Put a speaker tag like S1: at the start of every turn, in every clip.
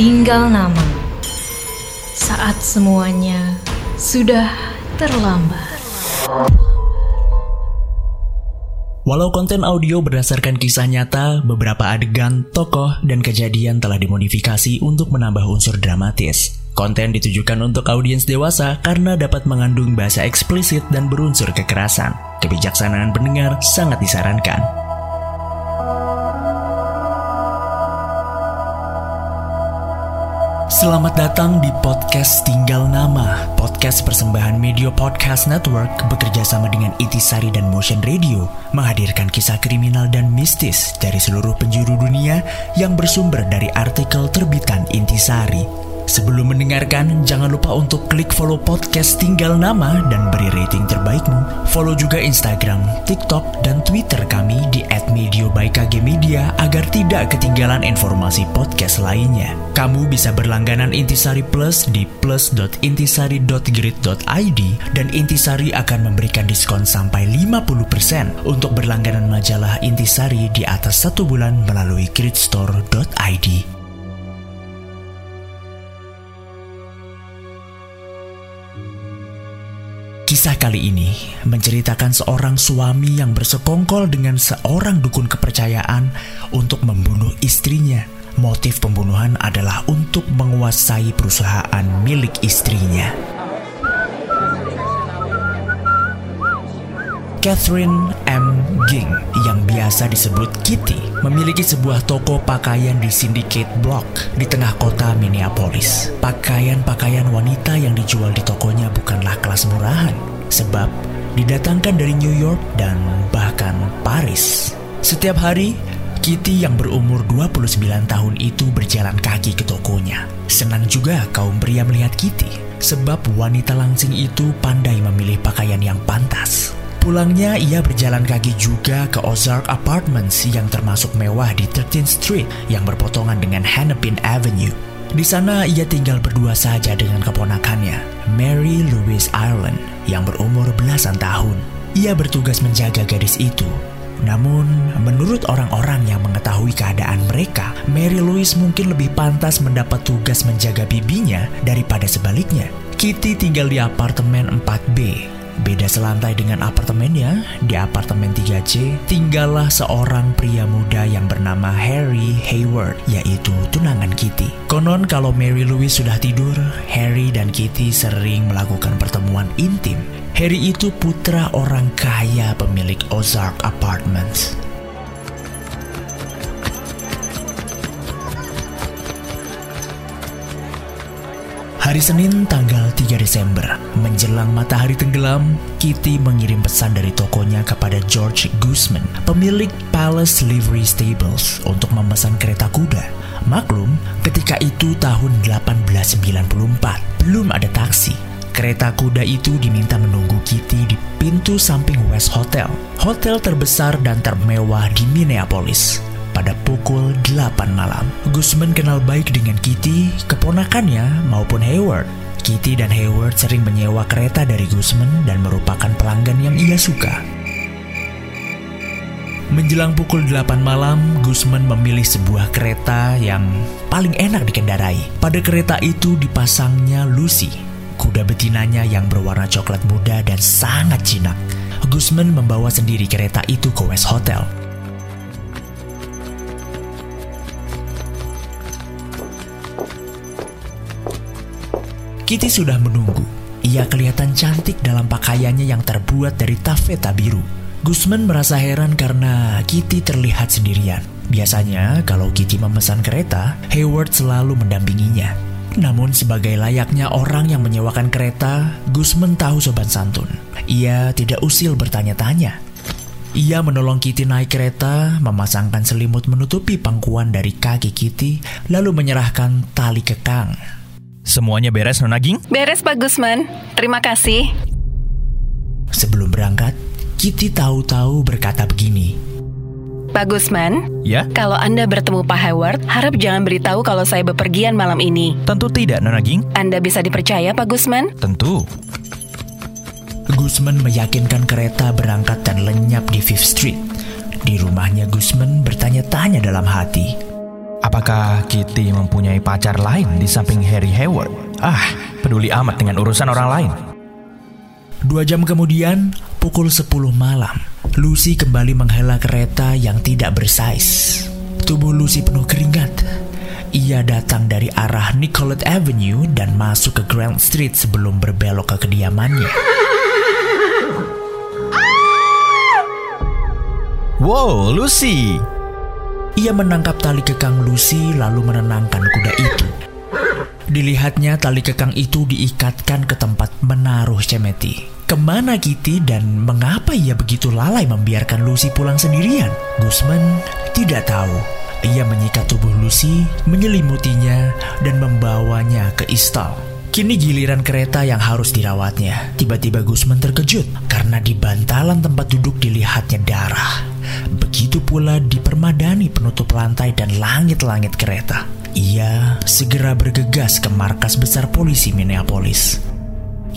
S1: Tinggal nama. Saat semuanya sudah terlambat.
S2: Walau konten audio berdasarkan kisah nyata, beberapa adegan, tokoh, dan kejadian telah dimodifikasi untuk menambah unsur dramatis. Konten ditujukan untuk audiens dewasa karena dapat mengandung bahasa eksplisit dan berunsur kekerasan. Kebijaksanaan pendengar sangat disarankan. Selamat datang di podcast Tinggal Nama, podcast persembahan Media Podcast Network bekerja sama dengan Itisari dan Motion Radio, menghadirkan kisah kriminal dan mistis dari seluruh penjuru dunia yang bersumber dari artikel terbitan Intisari. Sebelum mendengarkan, jangan lupa untuk klik follow podcast Tinggal Nama dan beri rating terbaikmu. Follow juga Instagram, TikTok, dan Twitter kami di @mediobaikagmedia agar tidak ketinggalan informasi podcast lainnya. Kamu bisa berlangganan Intisari Plus di plus.intisari.grid.id dan Intisari akan memberikan diskon sampai 50% untuk berlangganan majalah Intisari di atas satu bulan melalui gridstore.id. Kisah kali ini menceritakan seorang suami yang bersekongkol dengan seorang dukun kepercayaan untuk membunuh istrinya. Motif pembunuhan adalah untuk menguasai perusahaan milik istrinya. Catherine M. Ging yang biasa disebut Kitty memiliki sebuah toko pakaian di Syndicate Block di tengah kota Minneapolis. Pakaian-pakaian wanita yang dijual di tokonya bukanlah kelas murahan, sebab didatangkan dari New York dan bahkan Paris. Setiap hari, Kitty yang berumur 29 tahun itu berjalan kaki ke tokonya. Senang juga kaum pria melihat Kitty, sebab wanita langsing itu pandai memilih pakaian yang pantas. Pulangnya ia berjalan kaki juga ke Ozark Apartments yang termasuk mewah di 13th Street yang berpotongan dengan Hennepin Avenue. Di sana ia tinggal berdua saja dengan keponakannya, Mary Louise Ireland yang berumur belasan tahun. Ia bertugas menjaga gadis itu. Namun, menurut orang-orang yang mengetahui keadaan mereka, Mary Louise mungkin lebih pantas mendapat tugas menjaga bibinya daripada sebaliknya. Kitty tinggal di apartemen 4B Beda selantai dengan apartemennya, di apartemen 3C tinggallah seorang pria muda yang bernama Harry Hayward, yaitu tunangan Kitty. Konon kalau Mary Louise sudah tidur, Harry dan Kitty sering melakukan pertemuan intim. Harry itu putra orang kaya pemilik Ozark Apartments. Hari Senin tanggal 3 Desember, menjelang matahari tenggelam, Kitty mengirim pesan dari tokonya kepada George Guzman, pemilik Palace Livery Stables, untuk memesan kereta kuda. Maklum, ketika itu tahun 1894, belum ada taksi. Kereta kuda itu diminta menunggu Kitty di pintu samping West Hotel, hotel terbesar dan termewah di Minneapolis pada pukul 8 malam. Guzman kenal baik dengan Kitty, keponakannya maupun Hayward. Kitty dan Hayward sering menyewa kereta dari Guzman dan merupakan pelanggan yang ia suka. Menjelang pukul 8 malam, Guzman memilih sebuah kereta yang paling enak dikendarai. Pada kereta itu dipasangnya Lucy, kuda betinanya yang berwarna coklat muda dan sangat jinak. Guzman membawa sendiri kereta itu ke West Hotel. Kitty sudah menunggu. Ia kelihatan cantik dalam pakaiannya yang terbuat dari tafeta biru. Guzman merasa heran karena Kitty terlihat sendirian. Biasanya kalau Kitty memesan kereta, Hayward selalu mendampinginya. Namun sebagai layaknya orang yang menyewakan kereta, Guzman tahu sobat santun. Ia tidak usil bertanya-tanya. Ia menolong Kitty naik kereta, memasangkan selimut menutupi pangkuan dari kaki Kitty, lalu menyerahkan tali kekang
S3: Semuanya beres, Nona Ging?
S4: Beres, Pak Gusman. Terima kasih.
S2: Sebelum berangkat, Kitty tahu-tahu berkata begini.
S4: Pak Gusman,
S3: Ya?
S4: kalau Anda bertemu Pak Howard, harap jangan beritahu kalau saya bepergian malam ini.
S3: Tentu tidak, Nona Ging.
S4: Anda bisa dipercaya, Pak Gusman?
S3: Tentu.
S2: Guzman meyakinkan kereta berangkat dan lenyap di Fifth Street. Di rumahnya Guzman bertanya-tanya dalam hati.
S3: Apakah Kitty mempunyai pacar lain di samping Harry Hayward? Ah, peduli amat dengan urusan orang lain.
S2: Dua jam kemudian, pukul 10 malam, Lucy kembali menghela kereta yang tidak bersaiz. Tubuh Lucy penuh keringat. Ia datang dari arah Nicollet Avenue dan masuk ke Grand Street sebelum berbelok ke kediamannya.
S3: Wow, Lucy!
S2: Ia menangkap tali kekang Lucy lalu menenangkan kuda itu. Dilihatnya tali kekang itu diikatkan ke tempat menaruh cemeti. Ke mana Kitty dan mengapa ia begitu lalai membiarkan Lucy pulang sendirian? Gusman tidak tahu. Ia menyikat tubuh Lucy, menyelimutinya, dan membawanya ke istal. Kini giliran kereta yang harus dirawatnya. Tiba-tiba Gusman terkejut karena di bantalan tempat duduk dilihatnya darah. Begitu pula di permadani penutup lantai dan langit-langit kereta. Ia segera bergegas ke markas besar polisi Minneapolis.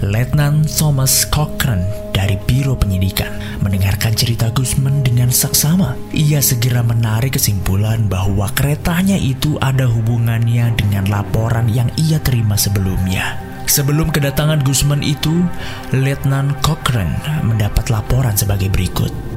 S2: Letnan Thomas Cochran dari Biro Penyidikan mendengarkan cerita Guzman dengan saksama. Ia segera menarik kesimpulan bahwa keretanya itu ada hubungannya dengan laporan yang ia terima sebelumnya. Sebelum kedatangan Guzman itu, Letnan Cochran mendapat laporan sebagai berikut.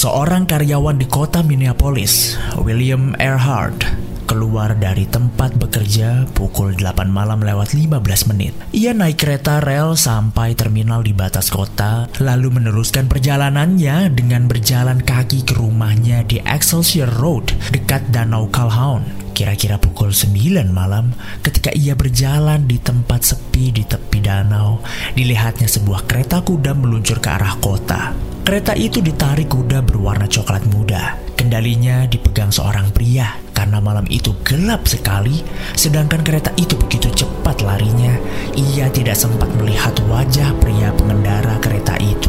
S2: Seorang karyawan di kota Minneapolis, William Earhart, keluar dari tempat bekerja pukul 8 malam lewat 15 menit. Ia naik kereta rel sampai terminal di batas kota, lalu meneruskan perjalanannya dengan berjalan kaki ke rumahnya di Excelsior Road dekat Danau Calhoun. Kira-kira pukul 9 malam, ketika ia berjalan di tempat sepi di tepi danau, dilihatnya sebuah kereta kuda meluncur ke arah kota. Kereta itu ditarik kuda berwarna coklat muda. Kendalinya dipegang seorang pria karena malam itu gelap sekali, sedangkan kereta itu begitu cepat larinya, ia tidak sempat melihat wajah pria pengendara kereta itu.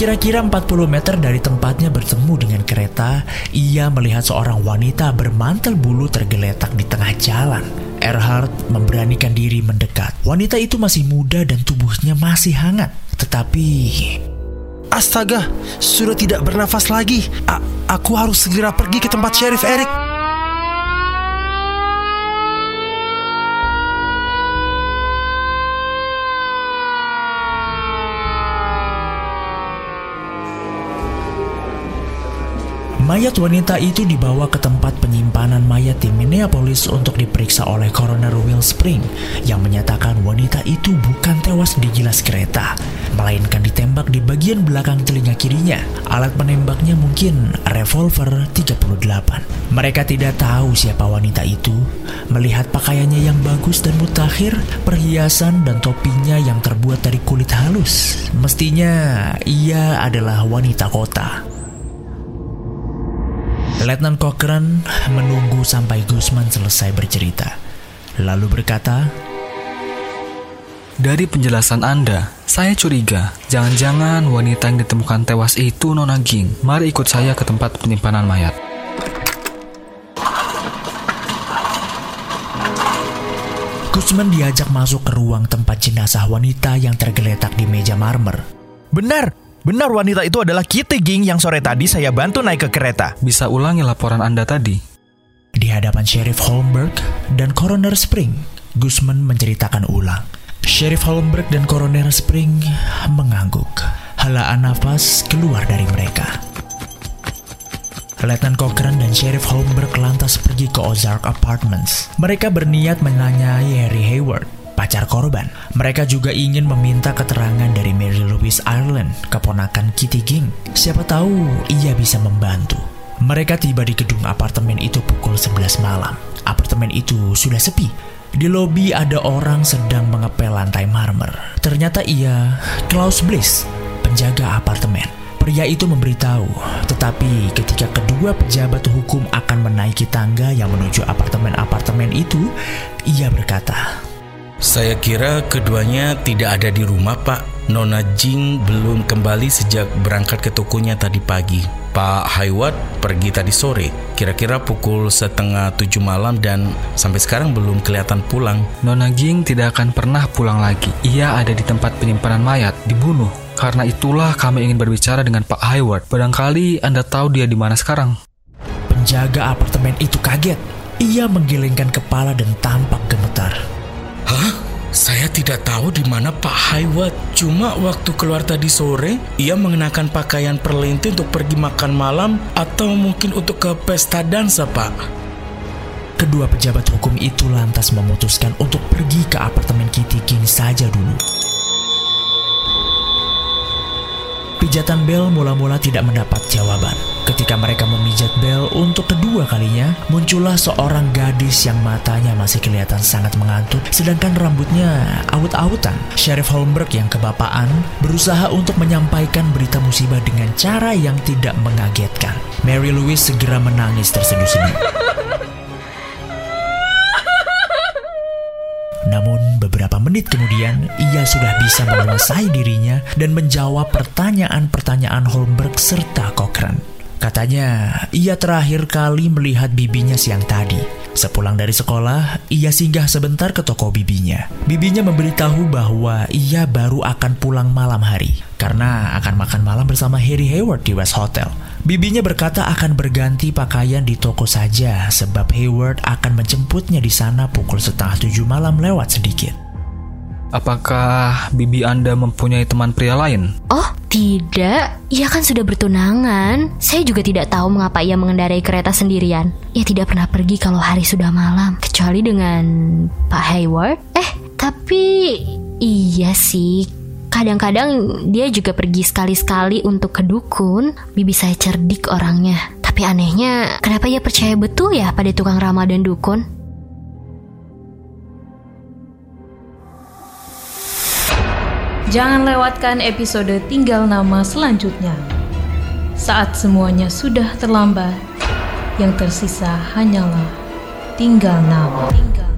S2: Kira-kira 40 meter dari tempatnya bertemu dengan kereta, ia melihat seorang wanita bermantel bulu tergeletak di tengah jalan. Erhard memberanikan diri mendekat. Wanita itu masih muda dan tubuhnya masih hangat. Tetapi
S5: Astaga, sudah tidak bernafas lagi. A aku harus segera pergi ke tempat Sheriff Eric.
S2: Mayat wanita itu dibawa ke tempat penyimpanan mayat di Minneapolis untuk diperiksa oleh Coroner Will Spring yang menyatakan wanita itu bukan tewas di gilas kereta, melainkan ditembak di bagian belakang telinga kirinya. Alat penembaknya mungkin revolver 38. Mereka tidak tahu siapa wanita itu, melihat pakaiannya yang bagus dan mutakhir, perhiasan dan topinya yang terbuat dari kulit halus. Mestinya ia adalah wanita kota. Letnan Cochran menunggu sampai Gusman selesai bercerita, lalu berkata,
S6: Dari penjelasan Anda, saya curiga jangan-jangan wanita yang ditemukan tewas itu Nona Ging. Mari ikut saya ke tempat penyimpanan mayat.
S2: Gusman diajak masuk ke ruang tempat jenazah wanita yang tergeletak di meja marmer.
S3: Benar, benar wanita itu adalah Kitty Ging yang sore tadi saya bantu naik ke kereta.
S6: Bisa ulangi laporan Anda tadi?
S2: Di hadapan Sheriff Holmberg dan Coroner Spring, Gusman menceritakan ulang. Sheriff Holmberg dan Coroner Spring mengangguk. Helaan nafas keluar dari mereka. Letnan Cochran dan Sheriff Holmberg lantas pergi ke Ozark Apartments. Mereka berniat menanyai Harry Hayward, pacar korban. Mereka juga ingin meminta keterangan dari Mary Louise Ireland, keponakan Kitty Ging. Siapa tahu ia bisa membantu. Mereka tiba di gedung apartemen itu pukul 11 malam. Apartemen itu sudah sepi. Di lobi ada orang sedang mengepel lantai marmer. Ternyata ia Klaus Bliss, penjaga apartemen. Pria itu memberitahu, tetapi ketika kedua pejabat hukum akan menaiki tangga yang menuju apartemen-apartemen itu, ia berkata,
S7: Saya kira keduanya tidak ada di rumah, Pak. Nona Jing belum kembali sejak berangkat ke tokonya tadi pagi. Pak Hayward pergi tadi sore, kira-kira pukul setengah tujuh malam dan sampai sekarang belum kelihatan pulang.
S6: Nona Ging tidak akan pernah pulang lagi. Ia ada di tempat penyimpanan mayat, dibunuh. Karena itulah kami ingin berbicara dengan Pak Hayward. Barangkali Anda tahu dia di mana sekarang.
S2: penjaga apartemen itu kaget. Ia menggelengkan kepala dan tampak gemetar.
S7: Hah? Saya tidak tahu di mana Pak Hayward. Cuma waktu keluar tadi sore, ia mengenakan pakaian perlinti untuk pergi makan malam atau mungkin untuk ke pesta dansa, Pak.
S2: Kedua pejabat hukum itu lantas memutuskan untuk pergi ke apartemen Kitty King saja dulu. Pijatan bel mula-mula tidak mendapat jawaban. Ketika mereka memijat bel untuk kedua kalinya, muncullah seorang gadis yang matanya masih kelihatan sangat mengantuk, sedangkan rambutnya aut-autan. Sheriff Holmberg yang kebapaan berusaha untuk menyampaikan berita musibah dengan cara yang tidak mengagetkan. Mary Louise segera menangis terseduh-seduh. Beberapa menit kemudian ia sudah bisa menguasai dirinya dan menjawab pertanyaan-pertanyaan Holmberg serta Cochrane. Katanya, ia terakhir kali melihat bibinya siang tadi. Sepulang dari sekolah, ia singgah sebentar ke toko bibinya. Bibinya memberitahu bahwa ia baru akan pulang malam hari karena akan makan malam bersama Harry Hayward di West Hotel. Bibinya berkata akan berganti pakaian di toko saja sebab Hayward akan menjemputnya di sana pukul setengah tujuh malam lewat sedikit.
S6: Apakah bibi Anda mempunyai teman pria lain?
S8: Oh, tidak. Ia kan sudah bertunangan. Saya juga tidak tahu mengapa ia mengendarai kereta sendirian. Ia tidak pernah pergi kalau hari sudah malam, kecuali dengan Pak Hayward. Eh, tapi iya sih. Kadang-kadang dia juga pergi sekali-sekali untuk ke dukun. Bibi saya cerdik orangnya. Tapi anehnya, kenapa ia percaya betul ya pada tukang ramal dan dukun?
S1: Jangan lewatkan episode Tinggal Nama selanjutnya. Saat semuanya sudah terlambat, yang tersisa hanyalah tinggal nama. Tinggal